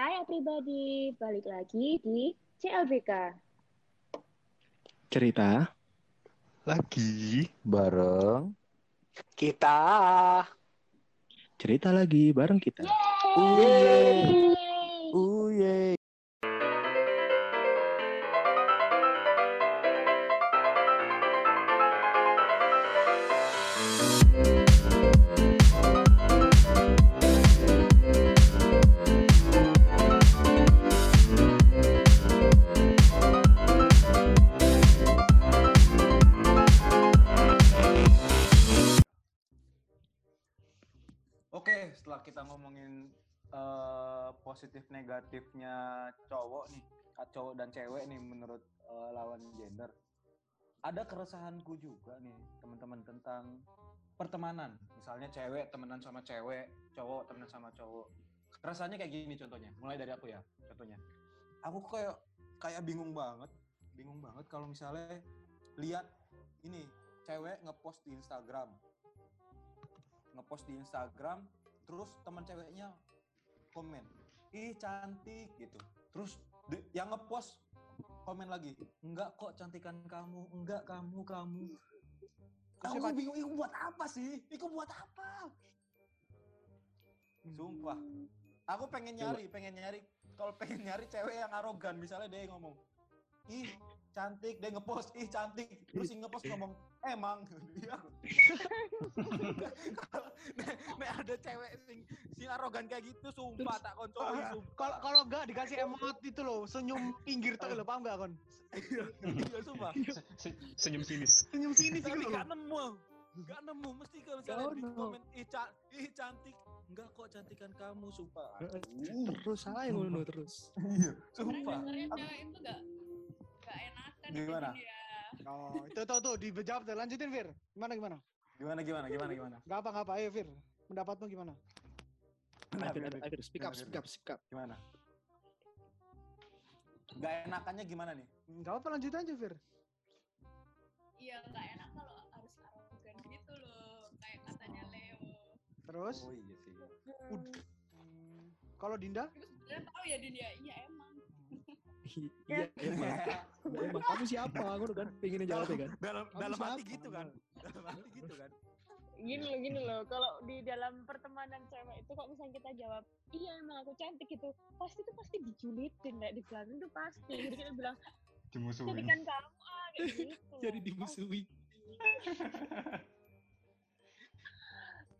Hai pribadi, balik lagi di CLBK. Cerita lagi bareng kita. cerita lagi bareng kita. Yeay! Uye. Oke, setelah kita ngomongin eh, positif negatifnya cowok nih, ah, cowok dan cewek nih menurut eh, lawan gender. Ada keresahanku juga nih, teman-teman tentang pertemanan. Misalnya cewek temenan sama cewek, cowok temenan sama cowok. Keresahannya kayak gini contohnya. Mulai dari aku ya, contohnya. Aku kayak kayak bingung banget, bingung banget kalau misalnya lihat ini cewek ngepost di Instagram ngepost di Instagram terus teman ceweknya komen ih cantik gitu. Terus de- yang ngepost komen lagi enggak kok cantikan kamu enggak kamu kamu. Aku siapa- bingung itu buat apa sih? Itu buat apa? Sumpah. Aku pengen nyari pengen nyari. Kalau pengen nyari cewek yang arogan misalnya dia ngomong ih cantik dia ngepost ih cantik. Terus yang ngepost ngomong emang. Iya. Kalau nek ada cewek sing sing arogan kayak gitu sumpah tak konco Ah, sumpah. Kalau kalau enggak dikasih emot itu loh, senyum pinggir tuh lo, paham enggak kon? iya sumpah. Se- senyum sinis. Senyum sini sih tapi lo. gak nemu gak nemu mesti kalau misalnya di komen ih, ca- ih cantik. Enggak kok cantikan kamu sumpah. Terus saya ngono terus. iya. Sumpah. Aku- cewek itu gak gak enakan Gimana? ya. Oh, itu tuh tuh dijawab tuh. Lanjutin Fir. Gimana gimana? gimana gimana gimana gimana Gak apa gak apa. Ayo Fir. Pendapatmu gimana? Akhir, speak up, speak up, speak up. gimana gak enakannya gimana nih Gak apa lanjut aja Fir. Iya gak enak kalau harus arogan gitu loh. Kayak katanya Leo. Terus oh iya sih hmm, kalau Dinda? Terus sebenarnya tahu ya Din ya. Iya emang. Iya, emang. Emang kamu siapa? Aku kan pengen jawabnya kan. dalam Kamu dalam hati gitu kan dalam hati gitu kan Gini loh, gini loh. Kalau di dalam pertemanan cewek itu kok misalnya kita jawab, iya emang aku cantik gitu, pasti tuh pasti dijulitin, kayak di belakang tuh pasti. Jadi kita bilang, Dimusuhin. cantikan kamu ah, kayak gitu. Jadi dimusuhi.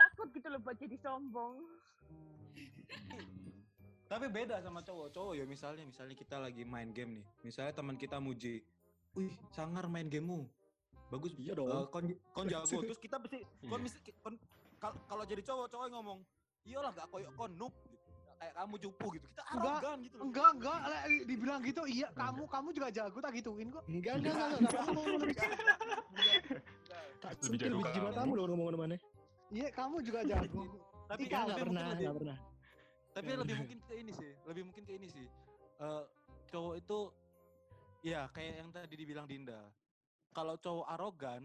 Takut gitu loh buat jadi sombong. Tapi beda sama cowok. Cowok ya misalnya misalnya kita lagi main game nih. Misalnya teman kita muji, "Wih, sangar main gamemu." Bagus. Iya dong. kon kon jago. Terus kita mesti kon Iya. mesti kon kal- kalau jadi cowok, cowok yang ngomong, "Iyalah gak koyok kon noob." gitu. Kayak kamu cupu gitu. Kita Enggak, arogan gitu loh. Enggak enggak. lah, Dibilang gitu iya kamu kamu juga jago tak gituin kok. Enggak, enggak, enggak, enggak. Kamu ngomong Tak Lebih sentil jago biji kamu. matamu loh ngomong mana. Iya kamu juga jago. Tapi Enggak tapi pernah, mungkin lebih, enggak pernah. Tapi Nggak lebih mungkin ke ini sih. Lebih mungkin ke ini sih. Eh cowok itu ya kayak yang tadi dibilang Dinda. Kalau cowok arogan,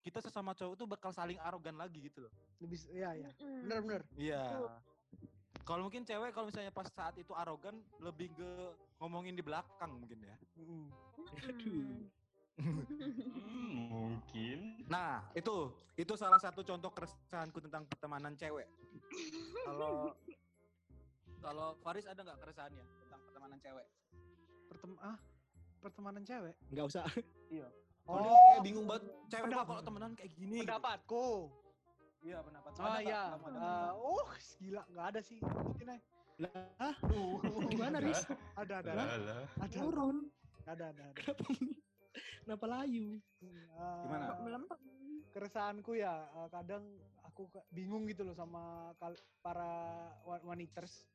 kita sesama cowok tuh bakal saling arogan lagi gitu loh. Lebih iya iya. Mm. Bener bener. Iya. Kalau mungkin cewek kalau misalnya pas saat itu arogan lebih ke ngomongin di belakang mungkin ya. Aduh. Mungkin. Nah, itu itu salah satu contoh keresahanku tentang pertemanan cewek. Kalau kalau Faris ada nggak keresahannya tentang pertemanan cewek? Pertem ah pertemanan cewek. Enggak usah. Oh, Oh, kayak bingung banget cewek pendapat- kalau temenan kayak gini. gitu. pendapatku. Iya, pendapat. Oh Ada nggak? iya. Ada Eh, nggak? oh gila nggak ada sih. Sebutin aja. Lah, gimana, Riz? Ada ada. Lah. Ada Turun. ada ada. ada. Kenapa Kenapa layu? Eh, Gimana? Keresahanku ya eh, kadang aku bingung gitu loh sama kal- para wa- waniters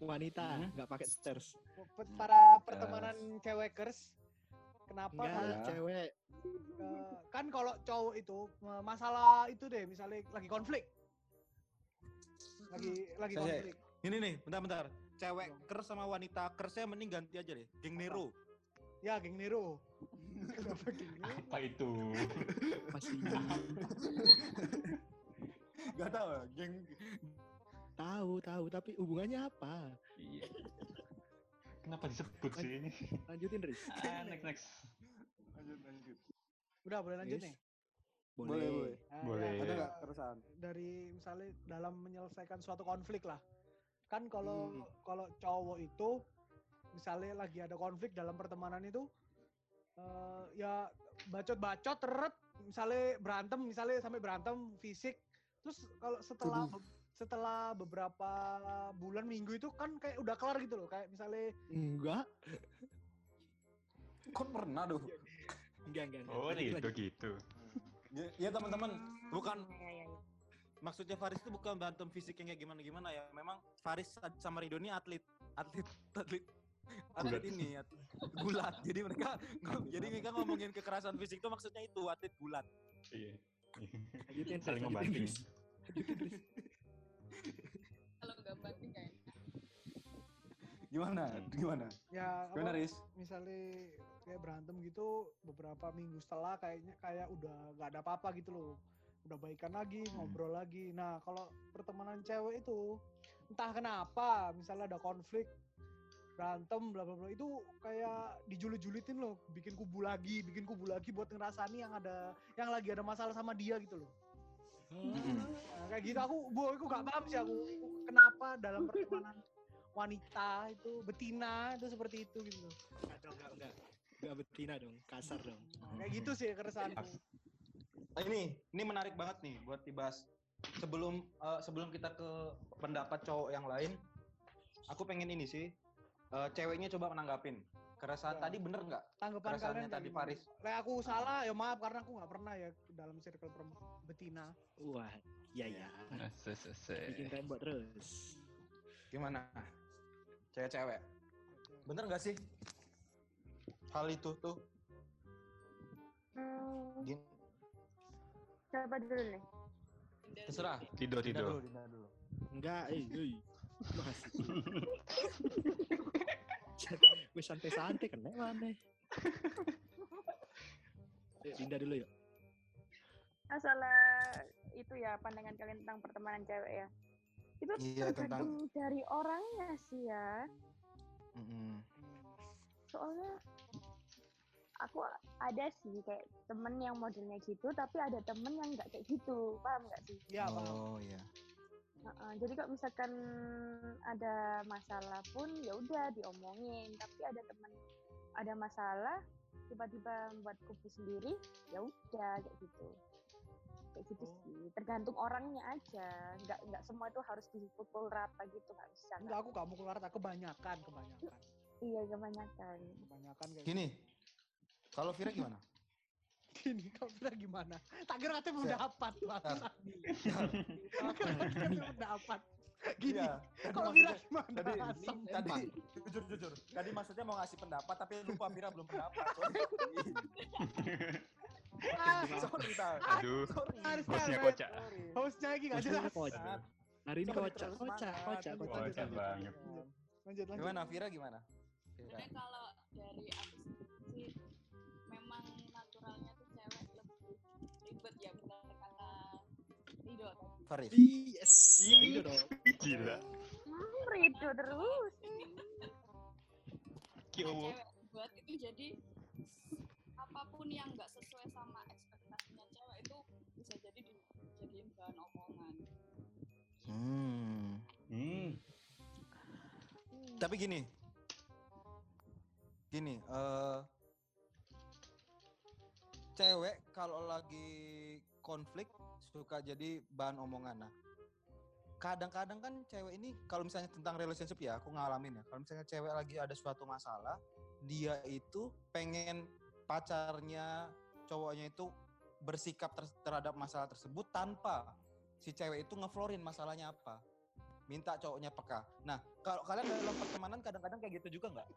Wanita, Hmm. enggak pakai stairs. Pe- para pertemanan cewekers kenapa Enggak, kalau- cewek. eh, kan kalau cowok itu masalah itu deh misalnya lagi konflik lagi lagi Saya- konflik Ini nih, bentar-bentar. Cewek kers sama wanita kersnya mending ganti aja deh. Geng Nero. ya geng Nero kenapa Apa itu? Masih Gak tau ya, geng tahu, tahu, tapi hubungannya apa? Iya. Kenapa disebut sih ini? Lanjutin, Riz. Ah, next next. Lanjut, lanjut. Udah boleh lanjut Yes. nih. Boleh, boleh. Nah, Boleh. ya, Ada nggak keresahan? dari misalnya dalam menyelesaikan suatu konflik lah kan kalau Hmm. kalau cowok itu misalnya lagi ada konflik dalam pertemanan itu eh, ya bacot-bacot teret misalnya berantem misalnya sampai berantem fisik terus kalau setelah setelah beberapa bulan minggu itu kan kayak udah kelar gitu loh kayak misalnya Enggak. Kok pernah tuh? Enggak, enggak. enggak. Oh, gitu gitu. Ya, ya teman-teman, bukan Ya, ya, ya. maksudnya Faris itu bukan berantem fisik yang kayak gimana-gimana ya. Memang Faris sama Ridho ini atlet atlet atlet atlet ini atlet gulat. Jadi mereka jadi mereka ngomongin kekerasan fisik itu maksudnya itu atlet gulat. Iya. Lanjutin, Riz, Saling lanjutin, membanting. Riz. Kalau nggak banting kayak gimana? Gimana? ya Gimana, apa, Riz? misalnya kayak berantem gitu beberapa minggu setelah kayaknya kayak udah nggak ada apa-apa gitu loh udah baikan lagi ngobrol lagi nah kalau pertemanan cewek itu entah kenapa misalnya ada konflik berantem bla bla bla itu kayak dijulit-julitin loh bikin kubu lagi bikin kubu lagi buat ngerasani yang ada yang lagi ada masalah sama dia gitu loh Nah, kayak gitu aku bu aku gak paham sih aku kenapa dalam pertemanan wanita itu betina itu seperti itu gitu loh Enggak enggak, enggak. Enggak betina dong, kasar dong. Nah, kayak gitu sih keresahanku Nah, ini ini menarik banget nih buat dibahas. Sebelum eh, sebelum kita ke pendapat cowok yang lain, aku pengen ini sih eh, ceweknya coba menanggapin. Keresahan Ya. tadi bener nggak? tanggapan kalian tadi gimana? Faris. Lah aku salah ya maaf karena aku nggak pernah ya dalam circle perem- betina Wah, iya ya. Se se se. Bikin tembok terus. Gimana? Cewek-cewek. Bener nggak sih? Hal itu tuh. Hmm, Gin- siapa dulu nih? terserah. Tidur tidur. dulu, Dinda dulu. Enggak, eh, eh. Wis santai-santai kena mana? Dinda dulu yuk. Masalah itu ya pandangan kalian tentang pertemanan cewek ya. Itu Iya, tentang- tergantung dari orangnya sih ya. Mm-mm. Soalnya aku ada sih kayak temen yang modelnya gitu, tapi ada temen yang nggak kayak gitu, paham nggak sih? ya paham Oh iya. Heeh, jadi kalau misalkan ada masalah pun ya udah diomongin, tapi ada temen ada masalah tiba-tiba buat kubu sendiri, ya udah kayak gitu. Kayak gitu Oh. sih, tergantung orangnya aja. Nggak nggak semua itu harus dipukul rata gitu nggak bisa. enggak aku gak mau keluar kebanyakan kebanyakan Iya kebanyakan. kebanyakan kayak Gini. Kalau Vira gimana? Gini kau bilang gimana tak kira katanya mau Siap. dapat bangsa Siap. tak kira katanya mau dapat gini Iya. kalau kira gimana Tadi, Asem. tadi jujur jujur. Tadi maksudnya mau ngasih pendapat tapi lupa Vira belum pendapat. Sorry. Ah, Sorry, Tal. Aduh, Sorry. Banget. kocak. Hostnya lagi gak jelas kocak. Hari ini kocak, kocak, kocak, kocak. Kocak banget. lanjut. lanjut Gimana Vira gimana? Sebenarnya kalau dari Faris. Yes. Iya. Itu dong. gila. Hmm, Rido terus. Kiowo. cewek buat itu jadi apa pun yang nggak sesuai sama ekspektasinya cewek itu bisa jadi dijadiin bahan omongan Hmm. Hmm. Tapi gini. Gini, eh cewek kalau lagi konflik suka jadi bahan omongan. Nah, kadang-kadang kan cewek ini kalau misalnya tentang relationship ya, aku ngalamin ya. Kalau misalnya cewek lagi ada suatu masalah, dia itu pengen pacarnya, cowoknya itu bersikap ter- terhadap masalah tersebut tanpa si cewek itu ngeflorin masalahnya apa. Minta cowoknya peka. Nah, kalau kalian dalam pertemanan kadang-kadang kayak gitu juga nggak?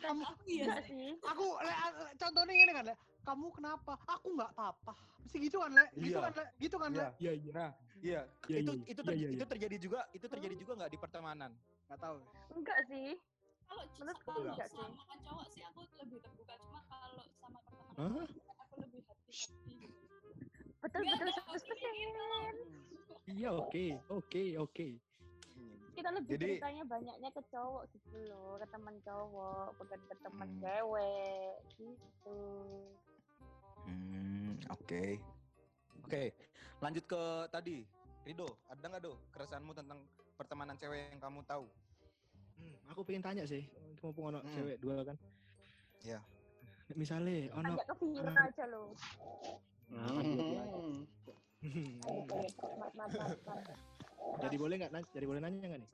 kamu Enggak sih. aku le, le- contohnya ini kan le kamu kenapa aku nggak apa-apa mesti gitu kan le gitu Iya. kan le gitu kan le Iya, iya. Nah, iya. Iya, itu iya, itu iya, ter- iya, itu iya. terjadi juga, itu terjadi juga nggak di pertemanan? nggak tahu Enggak sih. kalau Menurutku kalau enggak sih. sama cowok sih aku lebih terbuka cuma kalau sama pertemanan cewek, aku lebih hati-hati Betul betul nggak, 100%. maksudnya gitu. Iya, oke, oke, oke. Kita lebih Jadi- ceritanya banyaknya ke cowok gitu loh ke teman cowok bukan ke teman Hmm. cewek gitu Hmm, oke. Oke, lanjut ke tadi. Rido, ada nggak do keresahanmu tentang pertemanan cewek yang kamu tahu? Hmm, aku pengen tanya sih, mumpung ono Hmm. cewek dua kan. Iya. Misalnya ono ajak ke Vira Hmm. aja lo Hmm. Jadi boleh nggak nanya? Jadi boleh nanya nggak nih?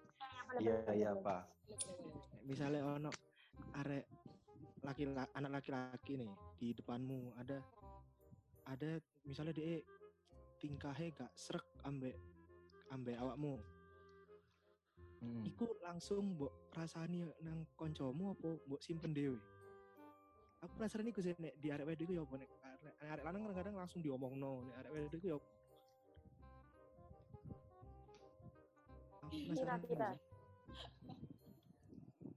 Iya, iya. Pak. Misalnya ono arek laki anak laki-laki nih di depanmu ada ada misalnya dia tingkahnya gak srek ambek ambek awakmu. Hmm. Iku langsung mbok rasani nang koncomu apa mbok simpen dewe? Aku penasaran iku sih nek di arek wedok iku ya apa nek arek lanang kadang-kadang langsung diomongno nek arek wedok iku ya Vira. sih.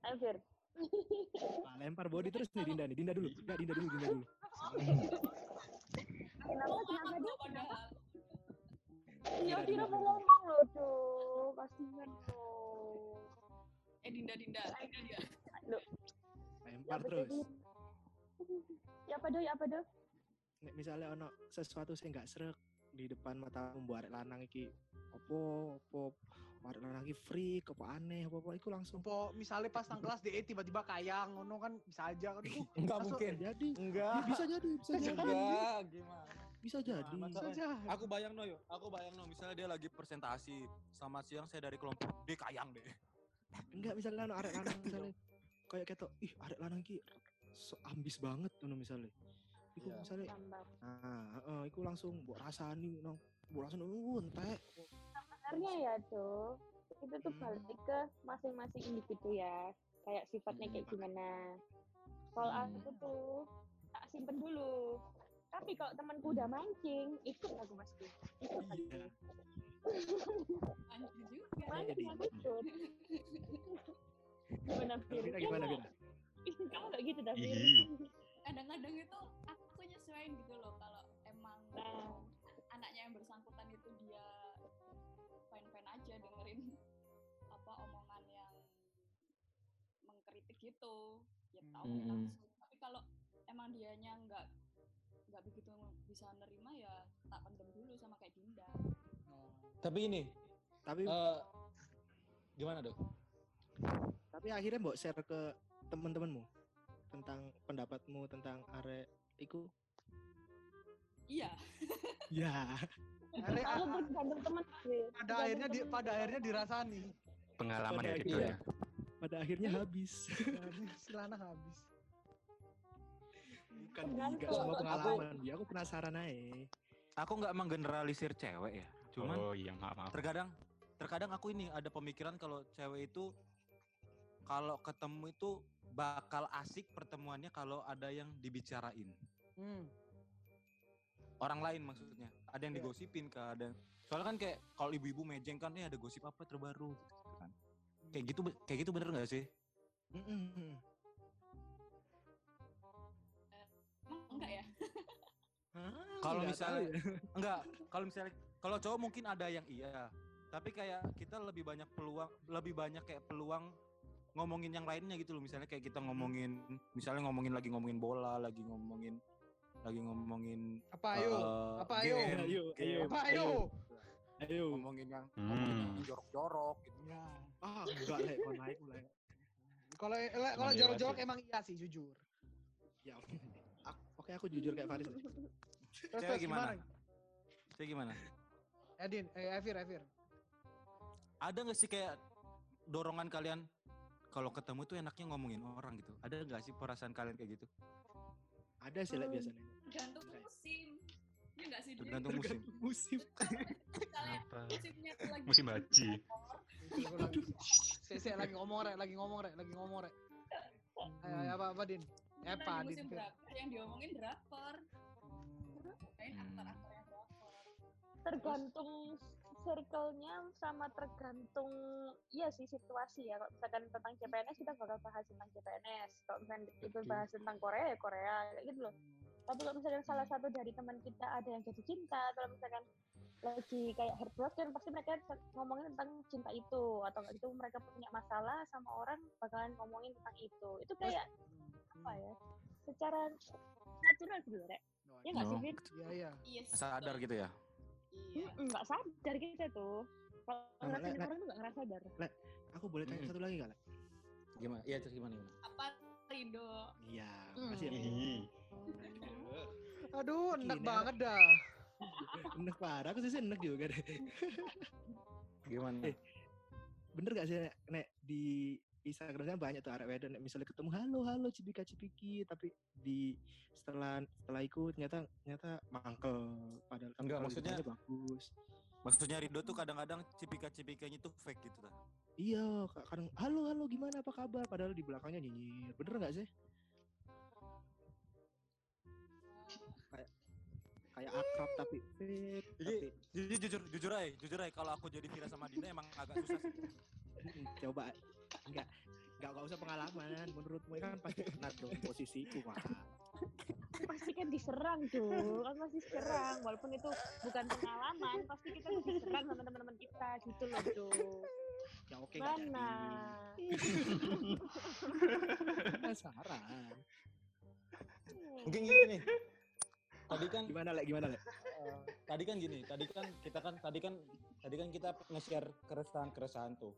Ayo, Fir. Ah, lempar body terus nih Dinda nih. Dinda dulu. Enggak, Dinda dulu, Dinda dulu. Kenapa, kenapa dia? padahal Iya, Dinda, mau ngomong loh, tuh. Kasihan tuh. eh Dinda Dinda Dinda dia Lempar apa terus. Ya apa do, ya apa do? Nek misalnya ono sesuatu sing gak srek di depan mata buat arek lanang iki opo opo lanang iki freak apa aneh apa apa iku langsung Sumpah, misalnya pas nang kelas DE tiba-tiba kayang, ngono kan bisa aja kan. Enggak Masuk- mungkin. jadi Enggak. Ya, bisa jadi bisa jadi Enggak, gimana? bisa jadi bisa aja. Aku bayang no yo, aku bayang no misalnya dia lagi presentasi selamat siang saya dari kelompok D kayang deh. enggak misalnya ono arek lanang misalnya kayak ketok ih arek lanang iki so ambis banget ngono misalnya iku Iya. misalnya nah heeh iku langsung mbok rasani nang mbok rasani uh entek Sebenarnya ya tuh, itu tuh Hmm. balik ke masing-masing individu ya. Kayak sifatnya Hmm. kayak gimana. Kalau Hmm. aku tuh tak simpen dulu. Tapi kalau temanku udah mancing, ikut aku pasti. Ikut aku. iya anjir juga Mancing aku ikut. Gimana Fir? Gimana Vira Kamu gak gitu dah Fir? Kadang-kadang itu nyesuaiin gitu loh kalau emang Nah. anaknya yang bersangkutan itu dia fine-fine aja dengerin apa omongan yang mengkritik gitu ya tahu Mm-mm. langsung tapi kalau emang dianya nggak nggak begitu bisa nerima ya tak pendem dulu sama kayak Dinda Tapi ini tapi eh gimana dok? tapi akhirnya mbok share ke teman-temanmu tentang pendapatmu tentang arek iku iya ya Akhirnya, Aku a- tergantung teman Fir. pada akhirnya di, pada akhirnya dirasani. Pengalaman ya Pada gitu akhirnya. ya. pada akhirnya habis Silana habis. bukan enggak semua Aku- pengalaman ya aku penasaran aja Aku nggak menggeneralisir cewek ya. Cuman Oh iya maaf maaf. terkadang terkadang aku ini ada pemikiran kalau cewek itu kalau ketemu itu bakal asik pertemuannya kalau ada yang dibicarain Hmm. Orang lain maksudnya. Ada yang Iya. digosipin ke ada soalnya kan kayak kalau ibu-ibu mejeng kan nih ada gosip apa terbaru? Gitu kan. Kayak gitu kayak gitu bener nggak sih? Mm-mm. emang enggak ya? Ah, Kalau misalnya- ya. enggak kalau misalnya kalau cowok mungkin ada yang iya tapi kayak kita lebih banyak peluang lebih banyak kayak peluang ngomongin yang lainnya gitu loh. Misalnya kayak kita ngomongin misalnya ngomongin lagi ngomongin bola lagi ngomongin lagi ngomongin Apa ayo? eh, Apa ayo? game, Ayo, game, ayo, Apa ayo? ayo ngomongin yang Hmm. ngomongin yang jorok-jorok gitu Ya. ah enggak lek kau naik mulai Kalau le- kalau Emang iya jorok-jorok emang iya sih jujur. ya oke Ak- oke aku jujur kayak Faris. Terus, terus gimana? Saya gimana Edin, eh Evir, Evir. ada nggak sih kayak dorongan kalian kalau ketemu tuh enaknya ngomongin orang gitu ada nggak sih perasaan kalian kayak gitu ada sih lek biasanya tergantung musim ya sih Din? tergantung musim musim misalnya musimnya tuh lagi Musim haji. Saya saya lagi ngomong rek, lagi ngomong rek, lagi ngomong rek. Ayo, ayo, apa apa Din? Eh, apa Din? musim drakor yang diomongin drakor main Hmm. aktor-aktor yang drakor tergantung circle-nya sama tergantung iya sih situasi ya. Kalau misalkan tentang CPNS kita bakal bahas tentang CPNS kalau misalkan itu bahas tentang Korea ya Korea kayak gitu loh. Tapi kalau misalkan salah satu dari teman kita ada yang jadi cinta kalau misalkan lagi kayak heartbroken pasti mereka ngomongin tentang cinta itu. Atau gitu mereka punya masalah sama orang bakalan ngomongin tentang itu. Itu kayak apa ya secara natural gitu rek. Ya nggak sih Iya iya. Sadar gitu ya. Iya. Mm, nggak sadar kita tuh kalau Nah, ngerasain Lek, Lek. orang tuh nggak ngerasa sadar Aku boleh tanya Mm-mm. satu lagi gak? Lek? Gimana? Iya, terus gimana? gimana? Apa Rido? Iya, Hmm. masih ya. Ih. Aduh, enak Gini, banget dah. Enak parah, aku sih enak juga deh. Gimana? Eh, Bener gak sih Nek di Instagramnya banyak tuh arek wedon Nek, misalnya ketemu halo halo cipika cipiki. Tapi di setelah setelah itu ternyata ternyata mangkel. Padahal kan Enggak, maksudnya- bagus. Maksudnya Rido tuh kadang-kadang cipika-cipikanya tuh fake gitu lah. iya ka- kadang halo halo gimana? Apa kabar? Padahal di belakangnya nyinyir. Bener gak sih? Kayak akrab tapi fake Jadi, tapi jadi jujur jujur aja, jujur aja. Kalau aku jadi Vira sama Dina emang agak susah sih. Coba enggak enggak enggak usah pengalaman. Menurutmu kan pasti pernah dong posisiku wah pasti kan diserang tuh kan pasti serang. Walaupun itu bukan pengalaman pasti kita diserang sama teman-teman kita. Gitu loh tuh ya oke jadi. Mana? Penasaran Mungkin gini nih. Tadi kan gimana lek? Gimana lek? Eh, tadi kan gini, tadi kan kita kan tadi kan tadi kan kita nge-share keresahan-keresahan tuh.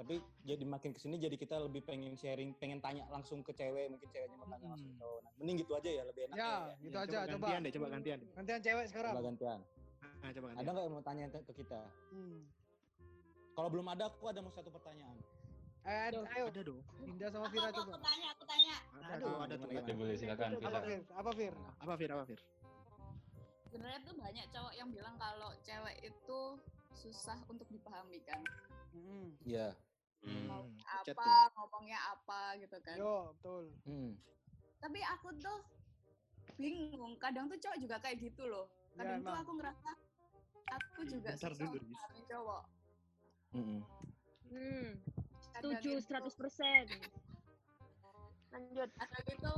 Tapi jadi makin ke sini jadi kita lebih pengen sharing, pengen tanya langsung ke cewek, mungkin ceweknya mau tanya langsung ke Hmm. cowok. Nah, mending gitu aja ya, lebih enak Ya, ya. gitu Ya, aja coba. gantian deh coba gantian deh Gantian cewek sekarang. Coba gantian. ah, coba Ada gantian nggak yang mau tanya ke kita? Hmm. Kalau belum ada, aku ada mau satu pertanyaan. Eh, Duh. ayo, ada dong Dinda sama aku, coba. aku tanya, aku tanya. ada Aduh, tuh ada tuh boleh silakan Apa Vira. Fir? Apa Fir? apa Fir apa Fir Sebenarnya tuh banyak cowok yang bilang kalau cewek itu susah untuk dipahami kan. Hmm. Iya. Hmm, apa, tuh. ngomongnya apa gitu kan. Yo, betul. Hmm. Tapi aku tuh bingung. Kadang tuh cowok juga kayak gitu loh. Ya, Kadang tuh emang. aku ngerasa aku juga Bentar susah dulu, cowok. Hmm Kadang setuju itu- 100% lanjut ada gitu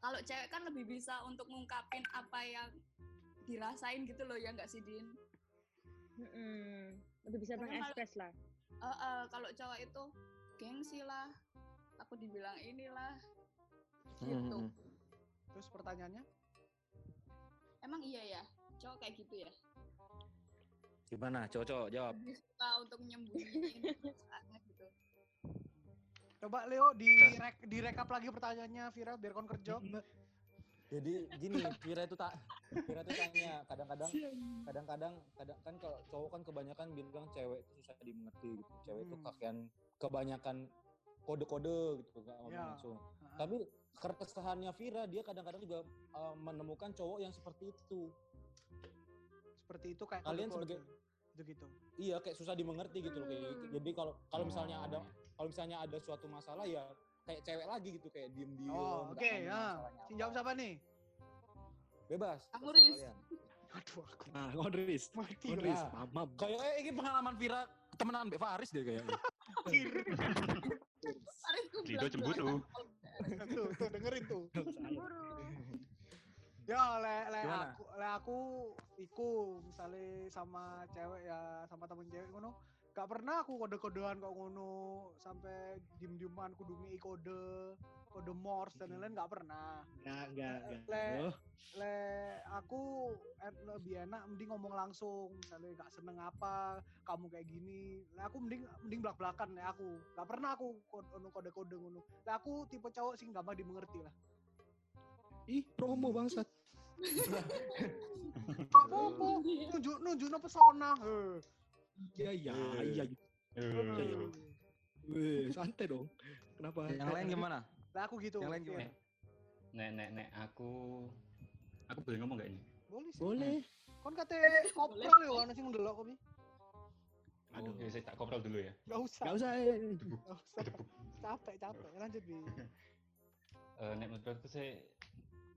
kalau cewek kan lebih bisa untuk ngungkapin apa yang dirasain gitu loh ya nggak sih Din? Mm-mm. lebih bisa mengekspres lah Eh, eh, kalau cowok itu gengsi lah, aku dibilang inilah, gitu. Mm-mm. Terus pertanyaannya? Emang iya ya, cowok kayak gitu ya? Gimana? Cowok-cowok jawab. Lebih suka untuk nyembunyiin perasaannya gitu. Coba Leo di rek, direkap lagi pertanyaannya Vira biar kon kerja. Jadi gini, Vira itu tak Vira itu tanya kadang-kadang kadang-kadang kadang kan kalau cowok kan kebanyakan bilang cewek itu susah dimengerti gitu. Cewek itu Hmm. kakean kebanyakan kode-kode gitu nggak ngomong Ya. langsung. Heeh. Tapi keresahannya Vira dia kadang-kadang juga uh, menemukan cowok yang seperti itu. Seperti itu kayak Kalian sebagai- gitu-gitu. Iya, kayak susah dimengerti gitu loh kayak gitu. Jadi kalau kalau misalnya ada Oh. kalau misalnya ada suatu masalah ya kayak cewek lagi gitu kayak diem-diem. Oh, nggak oke ngomong ya. Si jawab siapa nih? Bebas. Terserah Riz. Aduh aku nah Kodris mati Nah. Kayak eh, ini pengalaman Vira temenan Mbak Faris deh kayaknya. Rido cemburu. tuh, tuh dengerin tuh. Ya, le, le Gimana? aku, le aku iku misalnya sama cewek ya, sama temen cewek ngono. Gak pernah aku kode-kodean kok ngono sampai diem-dieman kudu ngei kode kode Morse dan lain-lain gak pernah. enggak enggak enggak Le- Le aku en- lebih enak mending ngomong langsung, misalnya gak seneng apa, kamu kayak gini. Le aku mending mending belak-belakan le aku. Gak pernah aku kode-kode ngono. Le aku tipe cowok sih gampang dimengerti lah. ih promo bangsat Gak apa-apa, nunjuk nunjuk pesona. Eh. Iya iya Eh. iya Eh, Weh, santai dong kenapa Yang lain gimana? Lah aku gitu. Yang lain gimana? Nek, nek, nek, aku aku boleh ngomong gak ini? Boleh sih. boleh Kon kate kopral ya ana sing ndelok kopi. Aduh. Ya, saya tak koprol dulu ya. Enggak usah. Gak usah eh. Nggak usah. Capek, capek. Lanjut, Bi. Eh, nek menurutku sih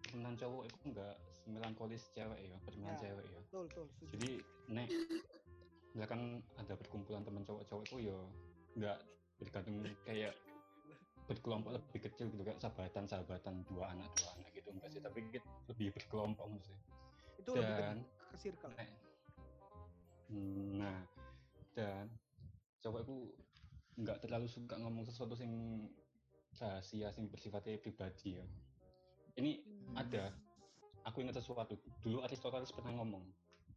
temenan cowok itu enggak melankolis cewek ya, pertemanan Ya. cewek ya. Betul, betul. Jadi nek misalkan ada perkumpulan teman cowok-cowok itu ya enggak bergantung kayak berkelompok lebih kecil gitu kayak sahabatan sahabatan dua anak dua anak gitu enggak sih tapi kita lebih berkelompok sih itu lebih ke, dan ke circle. Nah, dan cowokku nggak terlalu suka ngomong sesuatu sing rahasia sing bersifatnya pribadi ya. Ini Hmm. ada. Aku ingat sesuatu. Dulu Aristoteles pernah ngomong.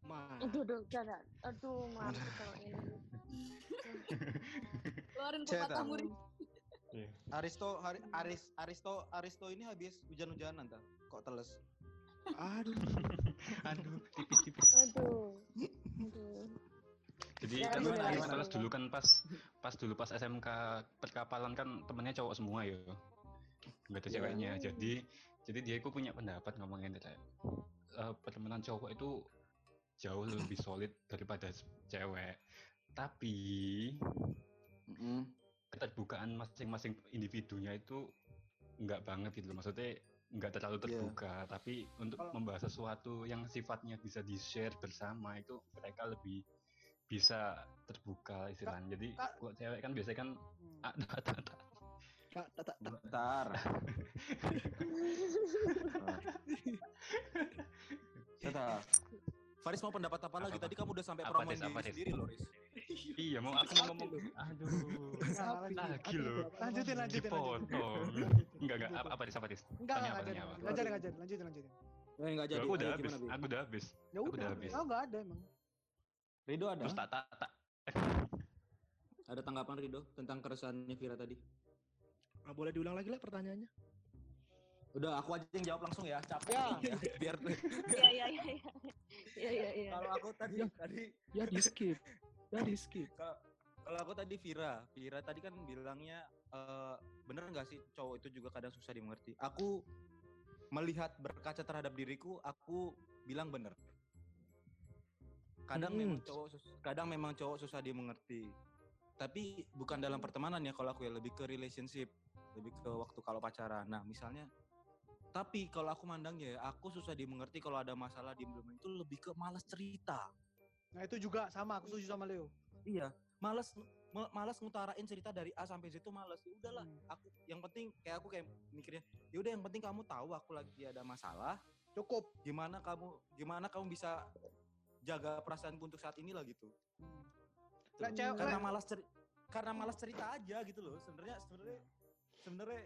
Aduh, aduh, jangan. Aduh, maaf kalau ini. Keluarin pepatah murid. Iya. Aristo Hari- Aris Aristo Aristo ini habis hujan-hujanan ta? Kok teles? aduh. Aduh, tipis-tipis. Aduh. Aduh. Jadi Ya, kan? Aristoteles dulu kan pas pas dulu pas SMK perkapalan kan temennya cowok semua ya. Enggak ada Iya. ceweknya. Jadi jadi dia itu punya pendapat ngomongin kayak eh, pertemanan cowok itu jauh lebih solid daripada cewek. Tapi keterbukaan masing-masing individunya itu enggak banget gitu loh. Maksudnya enggak terlalu Iya. terbuka, tapi untuk Kalau- membahas sesuatu yang sifatnya bisa di-share bersama itu mereka lebih bisa terbuka istilahnya. Jadi kalau cewek kan biasanya kan Hmm. ah, tak, tak, tak. Kak, tak, tak, tak. Bentar. Bentar. Faris mau pendapat apa lagi? Tadi kamu udah sampai Apa, promoin diri sendiri loh, Riz. Iya, mau aku mau ngomong. Aduh. Lagi loh. Lanjutin, lanjutin. Dipotong. Enggak, enggak. Apa, apa, Riz? Apa, Riz? Enggak, Tanya enggak? Lanjutin, lanjutin, lanjutin, lanjutin. Eh, enggak jadi. Aku udah Ayo, habis. Aku udah habis. Ya Aku udah, habis. oh enggak ada emang. Rido ada? Terus tak, tak, tak. Ada tanggapan Rido tentang keresahannya Vira tadi? Ah, boleh diulang lagi lah pertanyaannya? Udah, aku aja yang jawab langsung ya. Capek. Ya. Biar Iya, iya, iya. Iya. Iya, iya, kalau aku tadi tadi Ya di skip. Ya di skip. kalau kalau aku tadi Vira, Vira tadi kan bilangnya eh, bener nggak sih cowok itu juga kadang susah dimengerti. Aku melihat berkaca terhadap diriku, aku bilang bener. Kadang Hmm. memang cowok kadang memang cowok susah dimengerti. Tapi bukan dalam pertemanan ya kalau aku ya lebih ke relationship, lebih ke waktu kalau pacaran. Nah, misalnya tapi kalau aku mandangnya ya, aku susah dimengerti kalau ada masalah di belum itu lebih ke malas cerita. Nah, itu juga sama, aku setuju sama Leo. Iya, males me- malas ngutarain cerita dari A sampai Z itu males. Ya udahlah, Hmm. aku yang penting kayak aku kayak mikirnya, ya udah yang penting kamu tahu aku lagi ada masalah, Cukup. gimana kamu gimana kamu bisa jaga perasaanku untuk saat ini lah gitu. Hmm. Lah, cewek- karena malas ceri- karena malas cerita aja gitu loh. Sebenarnya sebenarnya sebenarnya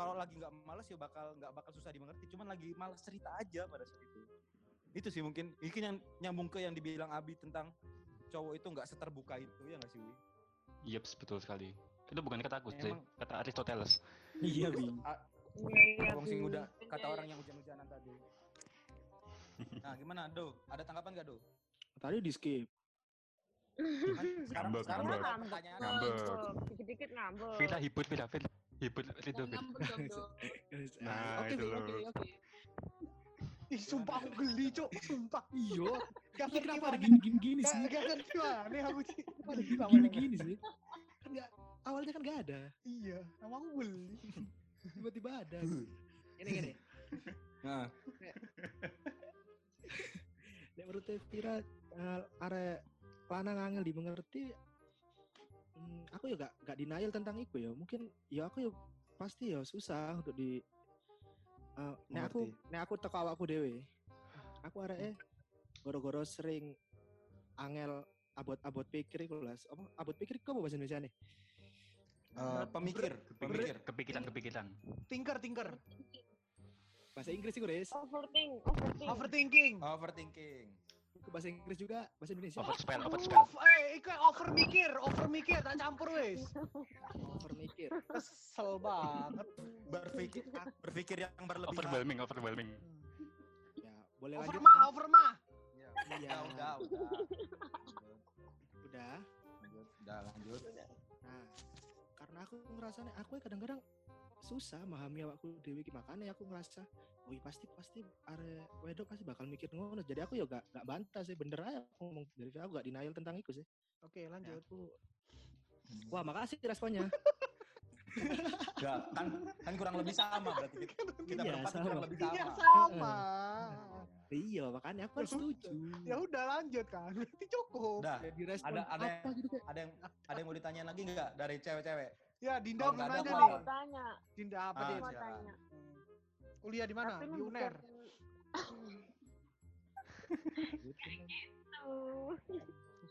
kalau lagi nggak malas ya bakal nggak bakal susah dimengerti. Cuman lagi malas cerita aja pada saat itu. Itu sih mungkin mungkin yang nyambung ke yang dibilang Abi tentang cowok itu nggak seterbuka itu ya nggak sih Wi? Yeps, betul sekali. Itu bukan kata aku sih, kata Aristoteles. Iya Bi. Iya, iya. Wong sing udah kata orang yang hujan-hujanan tadi. Nah gimana Do? Ada tanggapan gak Do? Tadi di skip. Kan sekarang Ngambek, sekarang ngambek. Ngambek. Dikit-dikit ngambek. Vila hibur, Vila, Vila. Ngambek dong, Do. Nah, oke, itu oke, loh. oke, oke. Ih, sumpah aku geli, Cok. Sumpah. Iya. Gak Ini kenapa ada gini-gini gini Gak sih? gak ngerti mana aku sih. Kenapa ada gini-gini sih? Kan nggak awalnya kan nggak ada. Iya, nama aku geli. Tiba-tiba ada. Ini gini. Nah, Nek menurut Vira uh, arek lanang angel dimengerti hmm, aku ya gak, gak denial tentang itu ya mungkin ya aku ya pasti ya susah untuk di uh, nek aku nek aku teko awakku dewe aku arek goro-goro sering angel abot-abot pikir iku lah apa abot pikir kok bahasa Indonesia nih eh, pemikir, pemikir. Kepikiran, kepikiran. Tinker, tinker. bahasa Inggris iku Res Overthink, overthink. Overthinking. Overthinking. Iku bahasa Inggris juga bahasa Indonesia Overspell, Aduh, overspell. Eh, iku over mikir, over mikir, tak campur wes. over mikir Kesel banget. Berpikir berpikir yang berlebihan. Overwhelming, overwhelming. ya boleh Over lanjut mah, Mas? over mah. Ya, Iya. udah, udah, udah. udah Lanjut, udah lanjut. Nah, karena aku ngerasa aku ya kadang-kadang susah memahami awakku dewi ki makanya aku ngerasa wih pasti pasti are wedok pasti bakal mikir ngono jadi aku ya gak gak bantah sih bener aja aku ngomong dari aku gak denial tentang itu sih Oke, Ya, lanjut. aku wah makasih responnya Ya, kan kan kurang lebih sama berarti kita, kita Iya, berempat sama. kurang lebih Iya, sama. sama. iya makanya aku kan setuju Ya udah lanjut kan. Berarti cukup. Udah, ya ada- ada apa gitu kayak ada yang ada yang mau ditanyain lagi nggak dari cewek-cewek? Ya, Dinda nggak ada, nanya nih. ada. Tanya, Dinda apa Ah, dia? mau tanya. Kuliah di mana? Di UNER.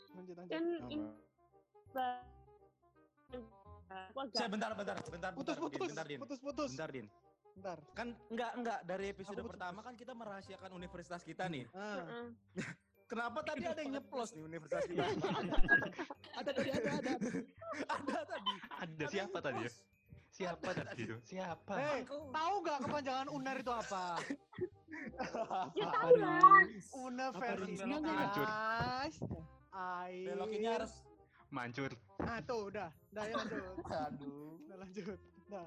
Lanjut lanjut. kan Saya bentar, bentar, bentar, Putus bentar, Din, putus. bentar, Din. Putus putus. Bentar, Din. Bentar. Kan enggak enggak dari episode putus, pertama kan kita merahasiakan universitas kita nih. Ah. Kenapa tadi ada yang nyeplos nih universitas kita? Ada tadi ada ada. ada tadi. Ada siapa tadi ya? Siapa tadi itu? Siapa? Hei, tahu nggak kepanjangan UNER itu apa? ya tahu lah Universitas Air. Belokinnya harus Mancur. Ah tuh udah, udah ya lanjut. aduh. Udah lanjut. Udah.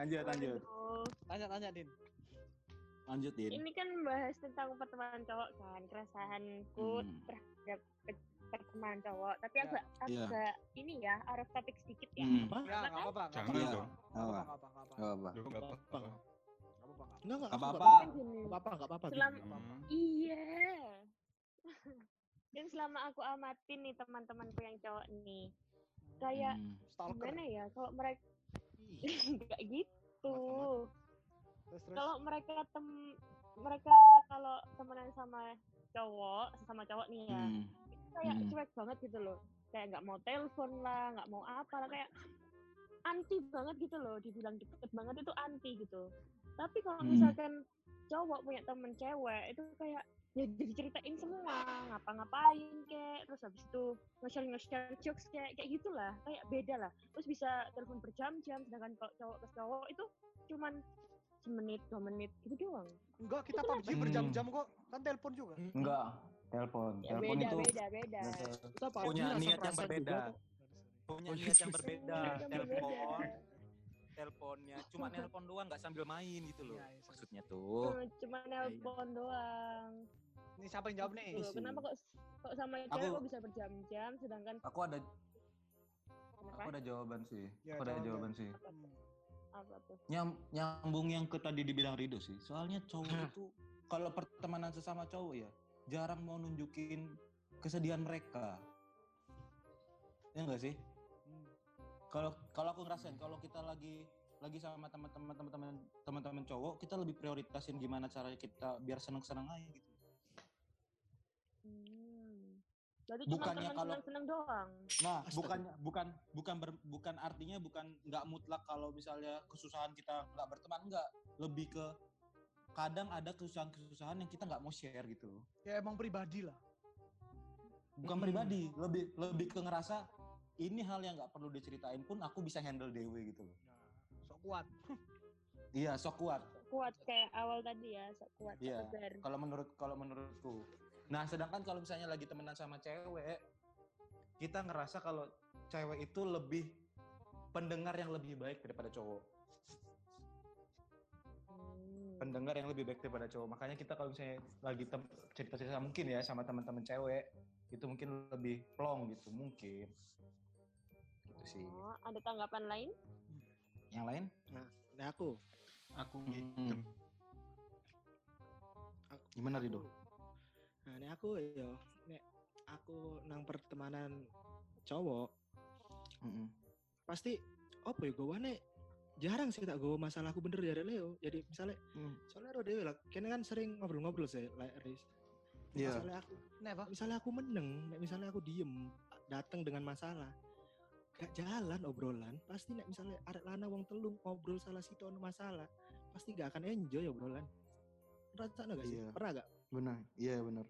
Lanjut, lanjut. Tanya-tanya Din. Lanjut, Din. ini kan bahas tentang pertemanan cowok kan keresahanku Hmm. terhadap pe- pertemanan cowok tapi Ya, agak iya. agak ini ya of topic sedikit ya Hmm. Apa? Ya, apa-apa. nggak Jangan apa-apa. dong. Nggak apa-apa. nggak apa-apa. Apa. Loh, nggak Apa? apa-apa. Apa-apa. Enggak enggak. Apa-apa. Enggak apa apa-apa. Selam- iya dan selama aku amatin nih teman-temanku yang cowok nih kayak Hmm. Gimana ya kalau mereka Ih, nggak gitu Terus terus. kalau mereka tem mereka kalau temenan sama cowok sama cowok nih ya Hmm. itu kayak Hmm. cuek banget gitu loh kayak nggak mau telepon lah nggak mau apa lah kayak anti banget gitu loh dibilang deket banget itu anti gitu tapi kalau Hmm. misalkan cowok punya temen cewek itu kayak ya jadi ceritain semua ngapa-ngapain kayak terus habis itu nge-share nge-share jokes kayak kayak gitulah kayak beda lah terus bisa telepon berjam-jam sedangkan kalau cowok ke cowok itu cuman semenit dua menit gitu doang Enggak, kita PUBG kenapa? berjam-jam kok. Kan telepon juga. Enggak, telepon. ya Telepon beda itu beda beda Kita PUBG Punya niat yang berbeda. Punya niat yang berbeda. Telepon, teleponnya cuma nelpon doang nggak sambil main gitu loh. Iya, sorry. Maksudnya tuh. Eh, cuma nelpon doang Ini siapa yang jawab nih? Gitu loh. kenapa kok kok sama cewek Aku- kok bisa berjam-jam sedangkan Aku ada aku ada jawaban sih. Ya, aku ada jawaban. jawaban sih. Hmm. Apa tuh Nyam, nyambung yang ke tadi dibilang Rido sih. Soalnya cowok itu kalau pertemanan sesama cowok ya jarang mau nunjukin kesedihan mereka. Ya enggak sih? Hmm. Kalau kalau aku ngerasain kalau kita lagi lagi sama teman-teman teman-teman teman-teman cowok, kita lebih prioritasin gimana caranya kita biar seneng-seneng aja gitu. hmm. Berarti cuma Bukannya kalau- seneng-seneng doang Nah, Astaga. bukan bukan bukan ber- bukan artinya bukan nggak mutlak kalau misalnya kesusahan kita nggak berteman nggak lebih ke kadang ada kesusahan-kesusahan yang kita nggak mau share gitu loh. Ya emang pribadi lah. Bukan Mm-mm. pribadi, lebih lebih ke ngerasa ini hal yang nggak perlu diceritain pun aku bisa handle dewe gitu loh. Nah, sok kuat. Iya, sok kuat. kuat kayak awal tadi ya sok kuat sok Iya. Kalau menurut kalau menurutku. Nah, sedangkan kalau misalnya lagi temenan sama cewek, kita ngerasa kalau cewek itu lebih pendengar yang lebih baik daripada cowok. Hmm. pendengar yang lebih baik daripada cowok. Makanya kita kalau misalnya lagi tem- cerita-cerita mungkin ya sama teman-teman cewek, itu mungkin lebih plong gitu, mungkin. Gitu sih. Oh, ada tanggapan lain Yang lain? Nah, aku Aku Hmm. gitu. Gimana Rido? Nah, ini aku ya nek aku nang pertemanan cowok Mm-mm. pasti apa ya gue jarang sih tak gue masalahku bener ya Leo jadi misalnya Hmm. soalnya Ro dewe lah kene kan sering ngobrol-ngobrol sih like Riz Iya. misalnya aku Kenapa? misalnya aku meneng nek misalnya aku diem datang dengan masalah gak jalan obrolan pasti nek misalnya arek lana wong telung ngobrol salah situ ono masalah pasti gak akan enjoy obrolan rasa gak sih Iya. pernah gak Benar. Iya benar.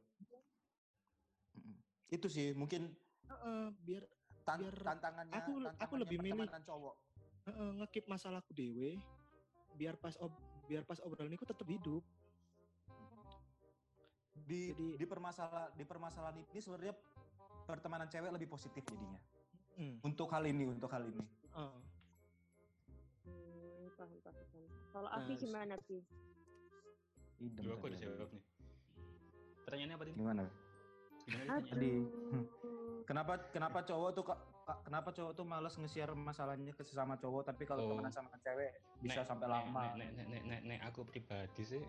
Mm-mm. Itu sih mungkin Heeh, biar tan- Biar tantangannya aku- aku tantangannya lebih milih- pertemanan cowok. heeh, ngekip masalahku dewe biar pas ob, biar pas obrolan itu tetap hidup Di Jadi- di permasalahan di permasalahan ini sebenarnya pertemanan cewek lebih positif jadinya. Hmm, Untuk hal ini, untuk hal ini. heeh. hmm, paham, paham, paham. kalau Nah, Afi s- gimana Pi Dua aku udah jawab nih. Pertanyaannya apa tadi? Gimana? Gimana? Tadi. Aduh. Kenapa kenapa cowok tuh kenapa cowok tuh males nge-share masalahnya ke sesama cowok tapi kalau Oh. temenan sama cewek bisa Nek- sampai nek- lama. Nek, nek, nek, nek, nek aku pribadi sih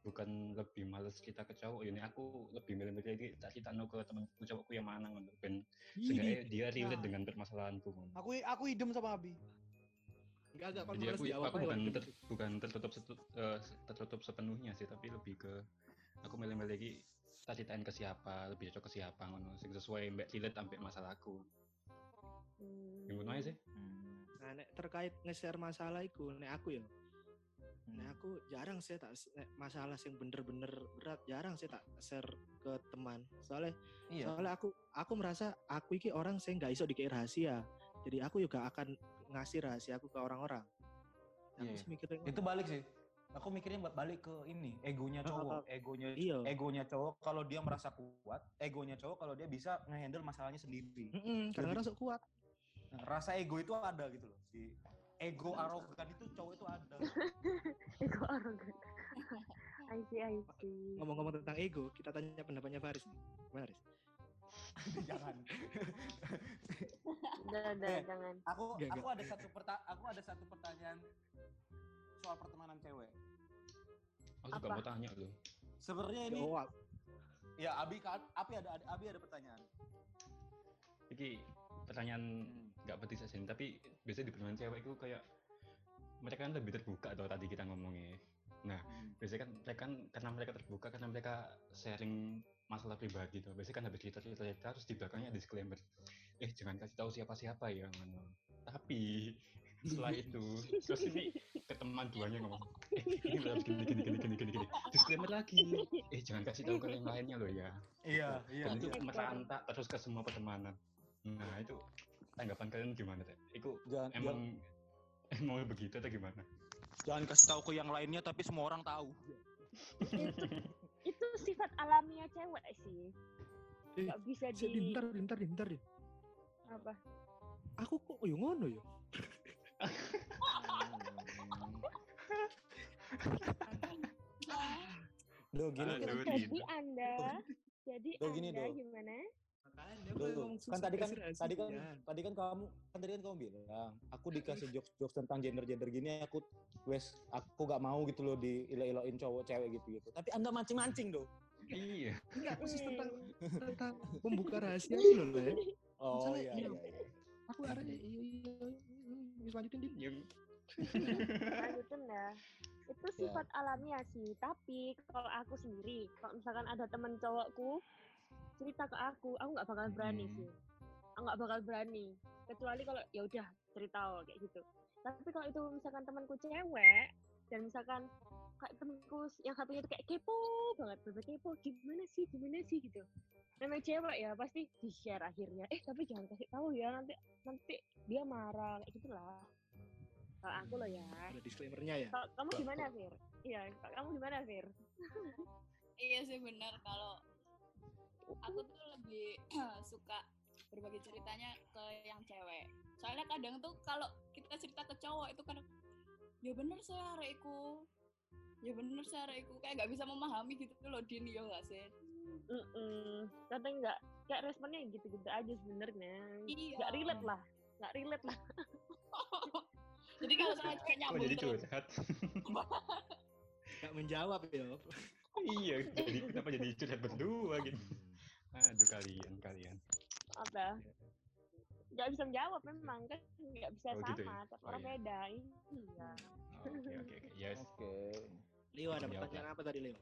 bukan lebih males cerita ke cowok ini aku lebih milih-milih lagi tak cerita ke temanku cowokku yang mana ngono ben seenggaknya dia relate Nah. dengan permasalahanku ngono. Aku aku idem sama Abi. Enggak enggak Jadi aku, dijawab aku bukan ter- bukan tertutup setu- eh, tertutup sepenuhnya sih tapi lebih ke aku milih-milih lagi tak ceritain ke siapa lebih cocok ke siapa ngono sing sesuai mbak relate sampai masalahku Hmm. yang ngono aja sih Nah, nek terkait nge-share masalah iku, nek aku ya, Hmm. nek aku jarang sih tak nek masalah yang bener-bener berat jarang sih tak share ke teman. Soalnya Iya. soalnya aku aku merasa aku iki orang sing nggak iso dikira rahasia. Jadi aku juga akan ngasih rahasia aku ke orang-orang. Aku Iya. mikirnya Itu balik sih. Aku mikirnya ba- balik ke ini, egonya cowok, egonya Iya. egonya cowok kalau dia merasa kuat, egonya cowok kalau dia bisa ngehandle masalahnya sendiri. Mm-mm, kadang-kadang sok kuat. Nah, rasa ego itu ada gitu loh. Di ego arogan itu cowok itu ada. Ego arogan. I see, I see. Ngomong-ngomong tentang ego, kita tanya pendapatnya Faris. Faris? Jangan. Udah, udah, Eh. jangan. Aku aku ada satu perta aku ada satu pertanyaan soal pertemanan cewek. aku juga Apa? mau tanya loh Sebenarnya ini Oh, wah. ya Abi kan Abi ada ada- Abi ada pertanyaan. Iki pertanyaan nggak penting saja ini, tapi biasanya di pertemanan cewek itu kayak mereka kan lebih terbuka tuh tadi kita ngomongnya. Nah, biasanya kan mereka kan karena mereka terbuka karena mereka sharing masalah pribadi tuh. Biasanya kan habis cerita cerita cerita terus di belakangnya ada disclaimer. Eh jangan kasih tahu siapa siapa ya. Tapi setelah itu terus ini ke teman duanya ngomong eh ini udah gini gini gini gini gini gini disclaimer lagi eh jangan kasih tahu ke yang lainnya loh ya Iya, iya. dan itu iya. merantak terus ke semua pertemanan nah itu tanggapan kalian gimana teh? Itu Jangan emang emang begitu atau gimana? jangan kasih tahu ke yang lainnya tapi semua orang tahu. itu, itu sifat alamiah cewek sih. Eh, Gak bisa di Bentar, bentar, bentar. Apa? Aku kok yo ngono ya? Lo gini Aduh, kan. Jadi Anda, jadi Tuh, gini, Anda Do. gimana? Makanya Loh, kan tadi kan tadi kan tadi kan kamu kan tadi kan kamu bilang aku dikasih jokes jokes tentang gender gender gini aku wes aku gak mau gitu loh di iloin cowok cewek gitu gitu tapi anda mancing mancing dong Iya. enggak khusus tentang tentang membuka rahasia loh, Le. oh Misalnya, iya iya. iya, iya. Aku arahnya iya iya. Iya. Wis lanjutin din. Yang Lanjutin dah. Itu Ya. sifat alamiah sih. Tapi kalau aku sendiri, kalau misalkan ada temen cowokku cerita ke aku, aku nggak bakal berani Hmm. sih. Aku nggak bakal berani. Kecuali kalau ya udah cerita oh, kayak gitu. Tapi kalau itu misalkan temanku cewek dan misalkan kayak temenku yang satunya itu kayak kepo banget, bener kepo gimana sih, gimana sih gitu. Namanya cewek ya pasti di share akhirnya. Eh tapi jangan kasih tahu ya nanti nanti dia marah kayak gitulah. Kalau aku loh ya. Ada disclaimernya ya. Kalau kamu gimana, Fir? Iya, kalau kamu gimana, Fir? Iya sih benar kalau aku tuh lebih suka berbagi ceritanya ke yang cewek. Soalnya kadang tuh kalau kita cerita ke cowok itu kan ya bener saya arekku. Ya bener saya arekku kayak nggak bisa memahami gitu loh Din ya nggak sih? Mm Tapi enggak, kayak responnya gitu-gitu aja sebenarnya. Iya. Nggak relate lah. Nggak relate lah. Jadi kalau saya kayak nyambung jadi terus. curhat? Gak menjawab ya. iya, jadi kenapa jadi curhat berdua gitu? Aduh kalian, kalian. Apa? Nggak bisa menjawab memang kan nggak bisa Oh, sama, gitu ya? tiap Oh, orang iya. beda. Iya. Oh, Oke, oke, oke. Yes. oke Leo ada pertanyaan apa tadi Leo?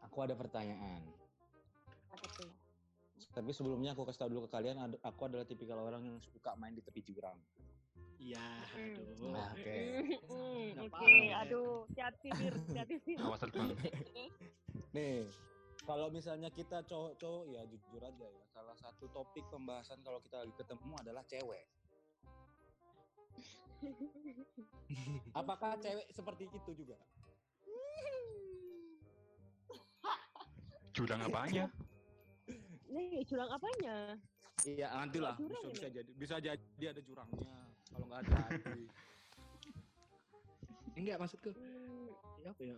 Aku ada pertanyaan Apa tuh? tapi sebelumnya aku kasih tahu dulu ke kalian aku adalah tipikal orang yang suka main di tepi jurang Iya, Hmm. aduh. Nah, oke Mm, Nggak Oke, paham ya. aduh, hati-hati, Fir, hati-hati. Awas terbang. nih kalau misalnya kita cowok-cowok ya jujur aja ya salah satu topik pembahasan kalau kita lagi ketemu adalah cewek apakah cewek seperti itu juga Jurang apanya? Nih, jurang apanya? iya nantilah bisa ini? bisa jadi bisa jadi ada jurangnya kalau nggak ada. Enggak maksudku. Hmm, Ya apa ya?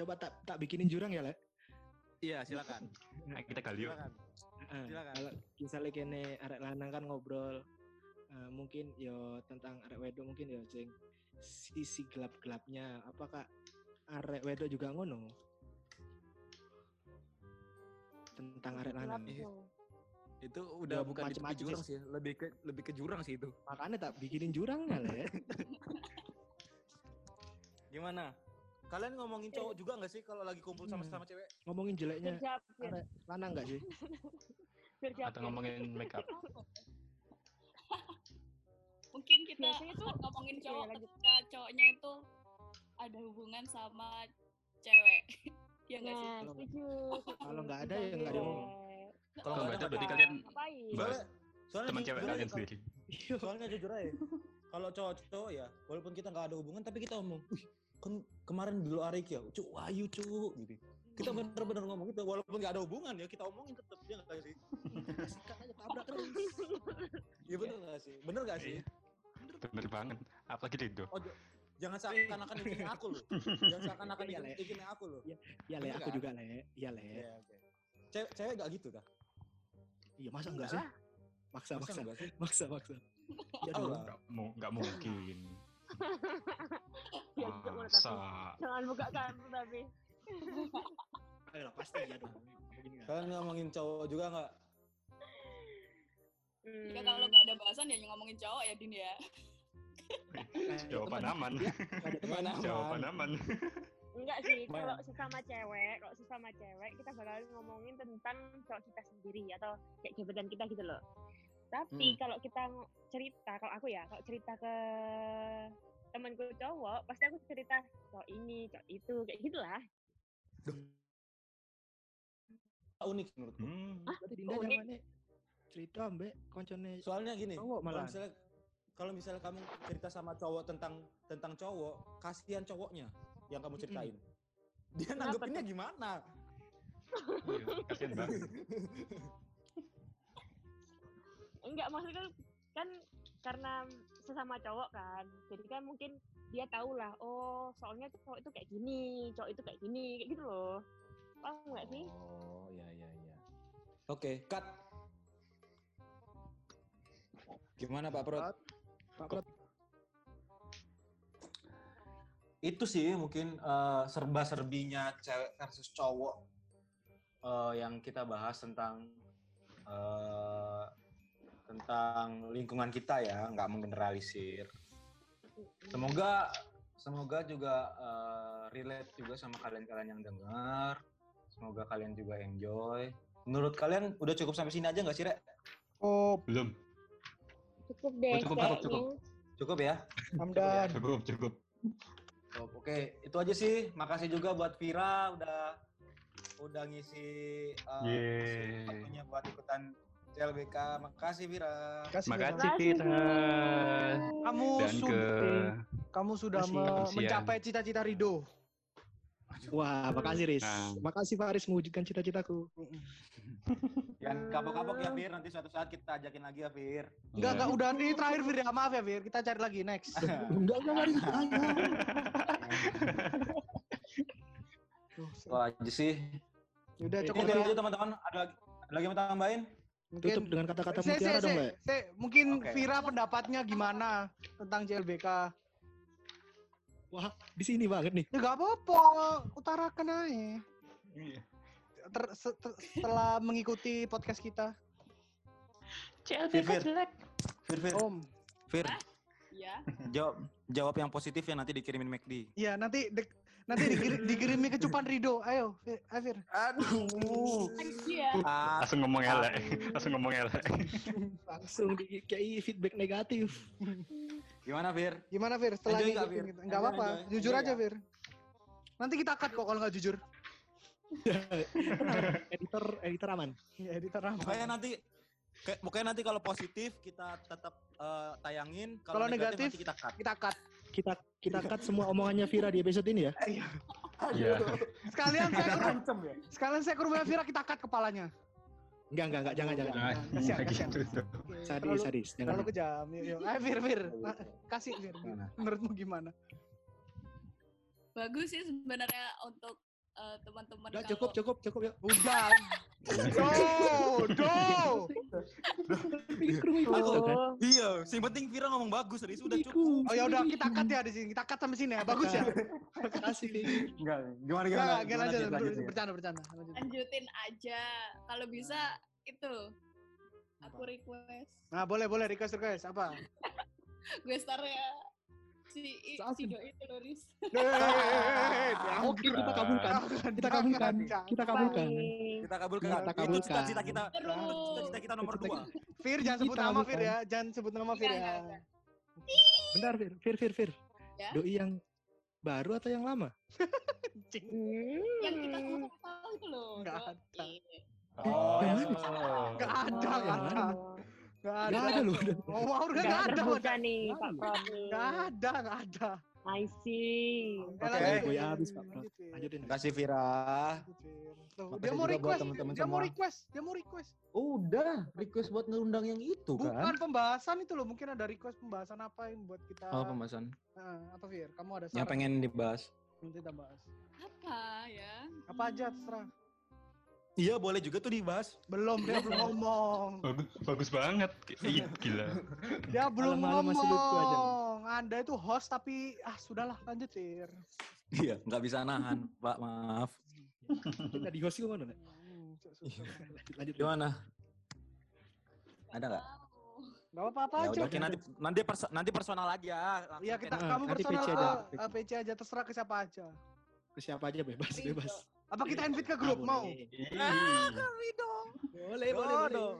Coba tak tak bikinin jurang ya, Le. iya silakan Nah, kita kali yuk. silakan Heeh. Silakan. Kalau misalnya kene arek lanang kan ngobrol eh, mungkin yo tentang arek wedok mungkin yo sing sisi gelap-gelapnya. Apakah arek wedok juga ngono? Tentang arek lanang. Iya. itu udah Ya, bukan di tepi macem-macem jurang sih. sih lebih ke lebih ke jurang sih itu Makanya tak bikinin jurangnya, Le. gimana Kalian ngomongin cowok juga nggak sih kalau lagi kumpul sama Hmm. sama cewek? Ngomongin jeleknya arek lanang enggak sih? Atau ngomongin make up. Mungkin kita Biasanya tuh- ngomongin cowok ketika cowoknya itu ada hubungan sama cewek. Iya nggak sih? Nah, Kalau- setuju. kalau nggak ada, ya nggak diomong. Kalau nggak ada berarti Apa? kalian Ngapain? bahas soalnya teman cewek kalian sendiri. Soalnya jujur aja, kalau cowok-cowok ya, walaupun kita nggak ada hubungan, tapi kita ngomong, wih, kan kemarin dulu Arik ya, cu, wahyu cu, gitu. Kita bener-bener ngomong gitu, walaupun nggak ada hubungan ya, kita omongin tetap dia nggak sih? Sikat aja tabrak terus. Iya bener nggak sih? Bener nggak sih? Bener banget. Apalagi. Oh, j- jangan seakan-akan ingin aku loh. Jangan seakan-akan Iya, ingin aku loh. Ya le, Bener aku kan? juga le. Iya le. Iya, oke. Cewek, cewek nggak gitu kah? Iya masa enggak sih? Maksa, maksa, nggak sih? maksa, maksa. Ya Tahu dong. lah. Nggak mu- nggak mungkin. Ya, Masa. Jangan buka kartu tapi. Ayo lah, pasti ya dong. Kalian ngomongin cowok juga nggak? Hmm. Ya kalau nggak ada bahasan ya ngomongin cowok ya Din ya. Eh, Jawaban teman. aman. Teman. Aman. Jawaban aman. Enggak sih, kalau sesama cewek, kalau sesama cewek kita bakal ngomongin tentang cowok kita sendiri atau kayak gebetan kita gitu loh. Tapi Hmm. kalau kita cerita, kalau aku ya, kalau cerita ke temanku cowok, pasti aku cerita cowok ini, cowok itu, kayak gitulah. Unik menurutku. Hmm. Dinda unik. cerita mbak koncone Soalnya gini, cowok malah. misalnya kalau misalnya kamu cerita sama cowok tentang tentang cowok, kasihan cowoknya yang kamu ceritain. Dia Kenapa nanggepinnya gimana? Kasihan banget. Enggak, maksudnya kan, kan karena sesama cowok kan, jadi kan mungkin dia tahu lah, oh soalnya cowok itu kayak gini, cowok itu kayak gini, kayak gitu loh. Paham nggak sih? Oh, iya iya iya. Oke, cut. Gimana Pak Prot? Pak itu sih mungkin eh, serba-serbinya cewek versus cowok eh, yang kita bahas tentang eh, tentang lingkungan kita ya, nggak menggeneralisir. Semoga semoga juga eh, relate juga sama kalian-kalian yang dengar. Semoga kalian juga enjoy. Menurut kalian udah cukup sampai sini aja nggak sih, Rek? Oh, Belum. Cukup deh, cukup, cukup, cukup. Cukup ya? Hamdan. Cukup, cukup. Oh, Oke, itu aja sih. Makasih juga buat Vira udah udah ngisi uh, waktunya buat ikutan CLBK. Makasih Vira. Kasih Makasih Makasih, Vira. Kamu Dan ke sudah kamu sudah me- mencapai cita-cita Rido. Wah, makasih Riz. Nah. Makasih Pak Riz mewujudkan cita-citaku. Jangan kapok-kapok ya Vir. Nanti suatu saat kita ajakin lagi ya Vir. Enggak, Iya. enggak udah ini terakhir Fir ya. Maaf ya Fir, kita cari lagi next. Enggak, enggak, enggak. Ayo. Wah aja sih. Udah Itu cukup ya. teman-teman. Ada lagi, ada lagi yang mau tambahin? Tutup dengan kata-kata Se, se, mutiara dong, Mbak. se, mungkin Oke. Vira pendapatnya gimana tentang CLBK? Wah, di sini banget nih. Ya gak apa-apa, utarakan aja. Iya. Ter- se- ter- setelah mengikuti podcast kita. Vir, Vir. Vir, Vir. Om. Vir, Iya. jawab jawab yang positif ya nanti dikirimin McD. Iya, nanti dek- nanti dikir- dikirimi kecupan Rido. Ayo, Fir. ayo, Fir. Aduh. Ah, Langsung ngomong elek. Langsung ngomong elek. Langsung di kayak feedback negatif. gimana Vir? Gimana Fir? Setelah Enjoy Fir? Enggak Enjoy, apa-apa. Jujur Enjoy aja, ya? Fir. Nanti kita cut kok kalau nggak jujur. editor, editor aman. Ya, editor Rahman. Pokoknya nanti kayak pokoknya nanti kalau positif kita tetap eh, tayangin, Kalau negatif, nanti kita cut. Kita cut. Kita kita cut semua omongannya Vira di episode ini ya. Iya. Sekalian saya Ancam ya. sekalian saya ke rumah Vira kita cut kepalanya. Enggak, enggak, enggak, jangan, jangan. Nah, Kasihan, gitu Sadis, terlalu- sadis. Jangan. Terlalu kejam. Yuk, yuk. Ayo, Fir, Fir. Nah, kasih, Fir. Gimana? Menurutmu gimana? Bagus sih sebenarnya untuk eh, teman-teman Udah kalau- cukup, cukup, cukup ya. Udah. Do, do. Ini ke rumah itu kan. Oh, Iya, yang penting Vira ngomong bagus, Riz. Udah cukup. Oh ya udah kita cut ya di sini. Kita cut sampai sini ya. Bagus ya. Makasih nih. Enggak, gimana Enggak, gimana? enggak lanjut. Lanjut. Bercanda, bercanda. Lanjut. lanjutin aja. Kalau bisa itu aku request Nah, boleh, boleh request request apa? gue star ya. Si si doi itu loh Riz. Oke, kita kabulkan. Kita kabulkan. Kita kabulkan. Kita kabulkan. Kita Itu kabulkan. cita-cita kita. Cita-cita kita nomor dua. Fir jangan sebut Kita nama kabulkan. Fir ya, jangan sebut nama Fir Enggak, ya. enggak, enggak. Bentar, Fir, Fir, Fir, Fir. Ya? Doi yang baru atau yang lama? Yang kita sama-sama tahu itu loh. Nggak doi. ada. Oh, yang yang mana? Gak ada, gak yang ada. Gak ada. Nggak ada loh. Oh, wow, gak ada. nih Pak Prof. Gak ada, gak ada. I see. Oke. lanjut, Gue habis, Pak Prof. Lanjutin. Terima kasih Vira. Dia mau request, teman-teman dia mau semua. request, dia mau request. Udah, request buat ngundang yang itu Bukan kan. pembahasan itu loh, mungkin ada request pembahasan apa yang buat kita. Oh, pembahasan. Nah, apa Fir? Kamu ada Yang saran? pengen dibahas. Nanti kita bahas. Apa ya? Apa aja terserah. Iya, boleh juga tuh dibahas. Belum, dia belum ngomong. Bagus, bagus banget. Ih, gila. Dia belum lucu aja. ngomong. Anda itu host tapi ah sudahlah lanjut Fir. Iya, nggak bisa nahan, Pak. Maaf. Kita di host mana, Nek? Hmm, Lanjut, lanjut. Gimana? Ada nggak? Nggak apa-apa Ya aja. oke, nanti nanti perso- nanti personal aja. Langsung Iya ke- kita Nah, kamu nanti personal PC aja, eh, PC aja terserah ke siapa aja. Ke siapa aja bebas, Ridho. bebas. Apa kita invite ke grup Ah, mau? boleh. Ih. Boleh, Yo boleh, boleh. dong.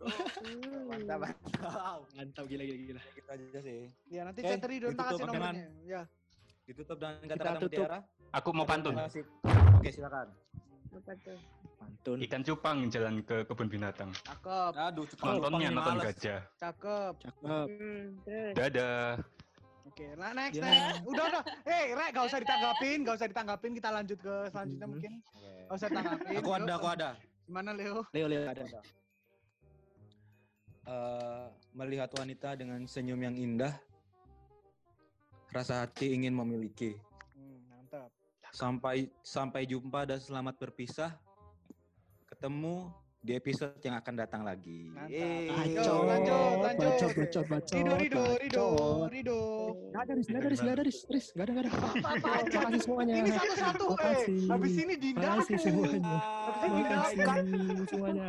Hmm. Mantap, mantap. Mantap, gila, gila, gila. Gitu aja sih. Ya nanti Oke, chat Ridho ditutup kasih nomornya. Ya. Ditutup dengan Kita kata-kata tutup. mutiara. Aku mau pantun. Oke, silakan. Apa tuh? Pantun. Ikan cupang jalan ke kebun binatang. Cakep, Aduh, cukup Nontonnya Cupang nonton gajah. cakep. Cakep. Hmm, terus. Dadah. Oke, nah next Ya. next. Udah udah. Eh, Rek, gak usah ditanggapin, gak usah ditanggapin. Kita lanjut ke selanjutnya Mhm. mungkin. Oke. Gak usah ditanggapin. Aku ada, aku ada. Gimana Leo? Leo, Leo ada. Eh, melihat wanita dengan senyum yang indah, rasa hati ingin memiliki. Hmm, mantap. Sampai sampai jumpa dan selamat berpisah. Ketemu di episode yang akan datang lagi. Yeay. Lanjut, lanjut, lanjut. Bacot, bacot, bacot. Rido, Rido, Rido, bacot. Rido. Gak ada, Riz, gak ada, Riz, gak ada, Riz, Riz, gak ada, gak ada. Aja. Makasih semuanya. Ini satu-satu, eh. Habis ini dinda. Makasih semuanya. Habis ini dinda. Semuanya.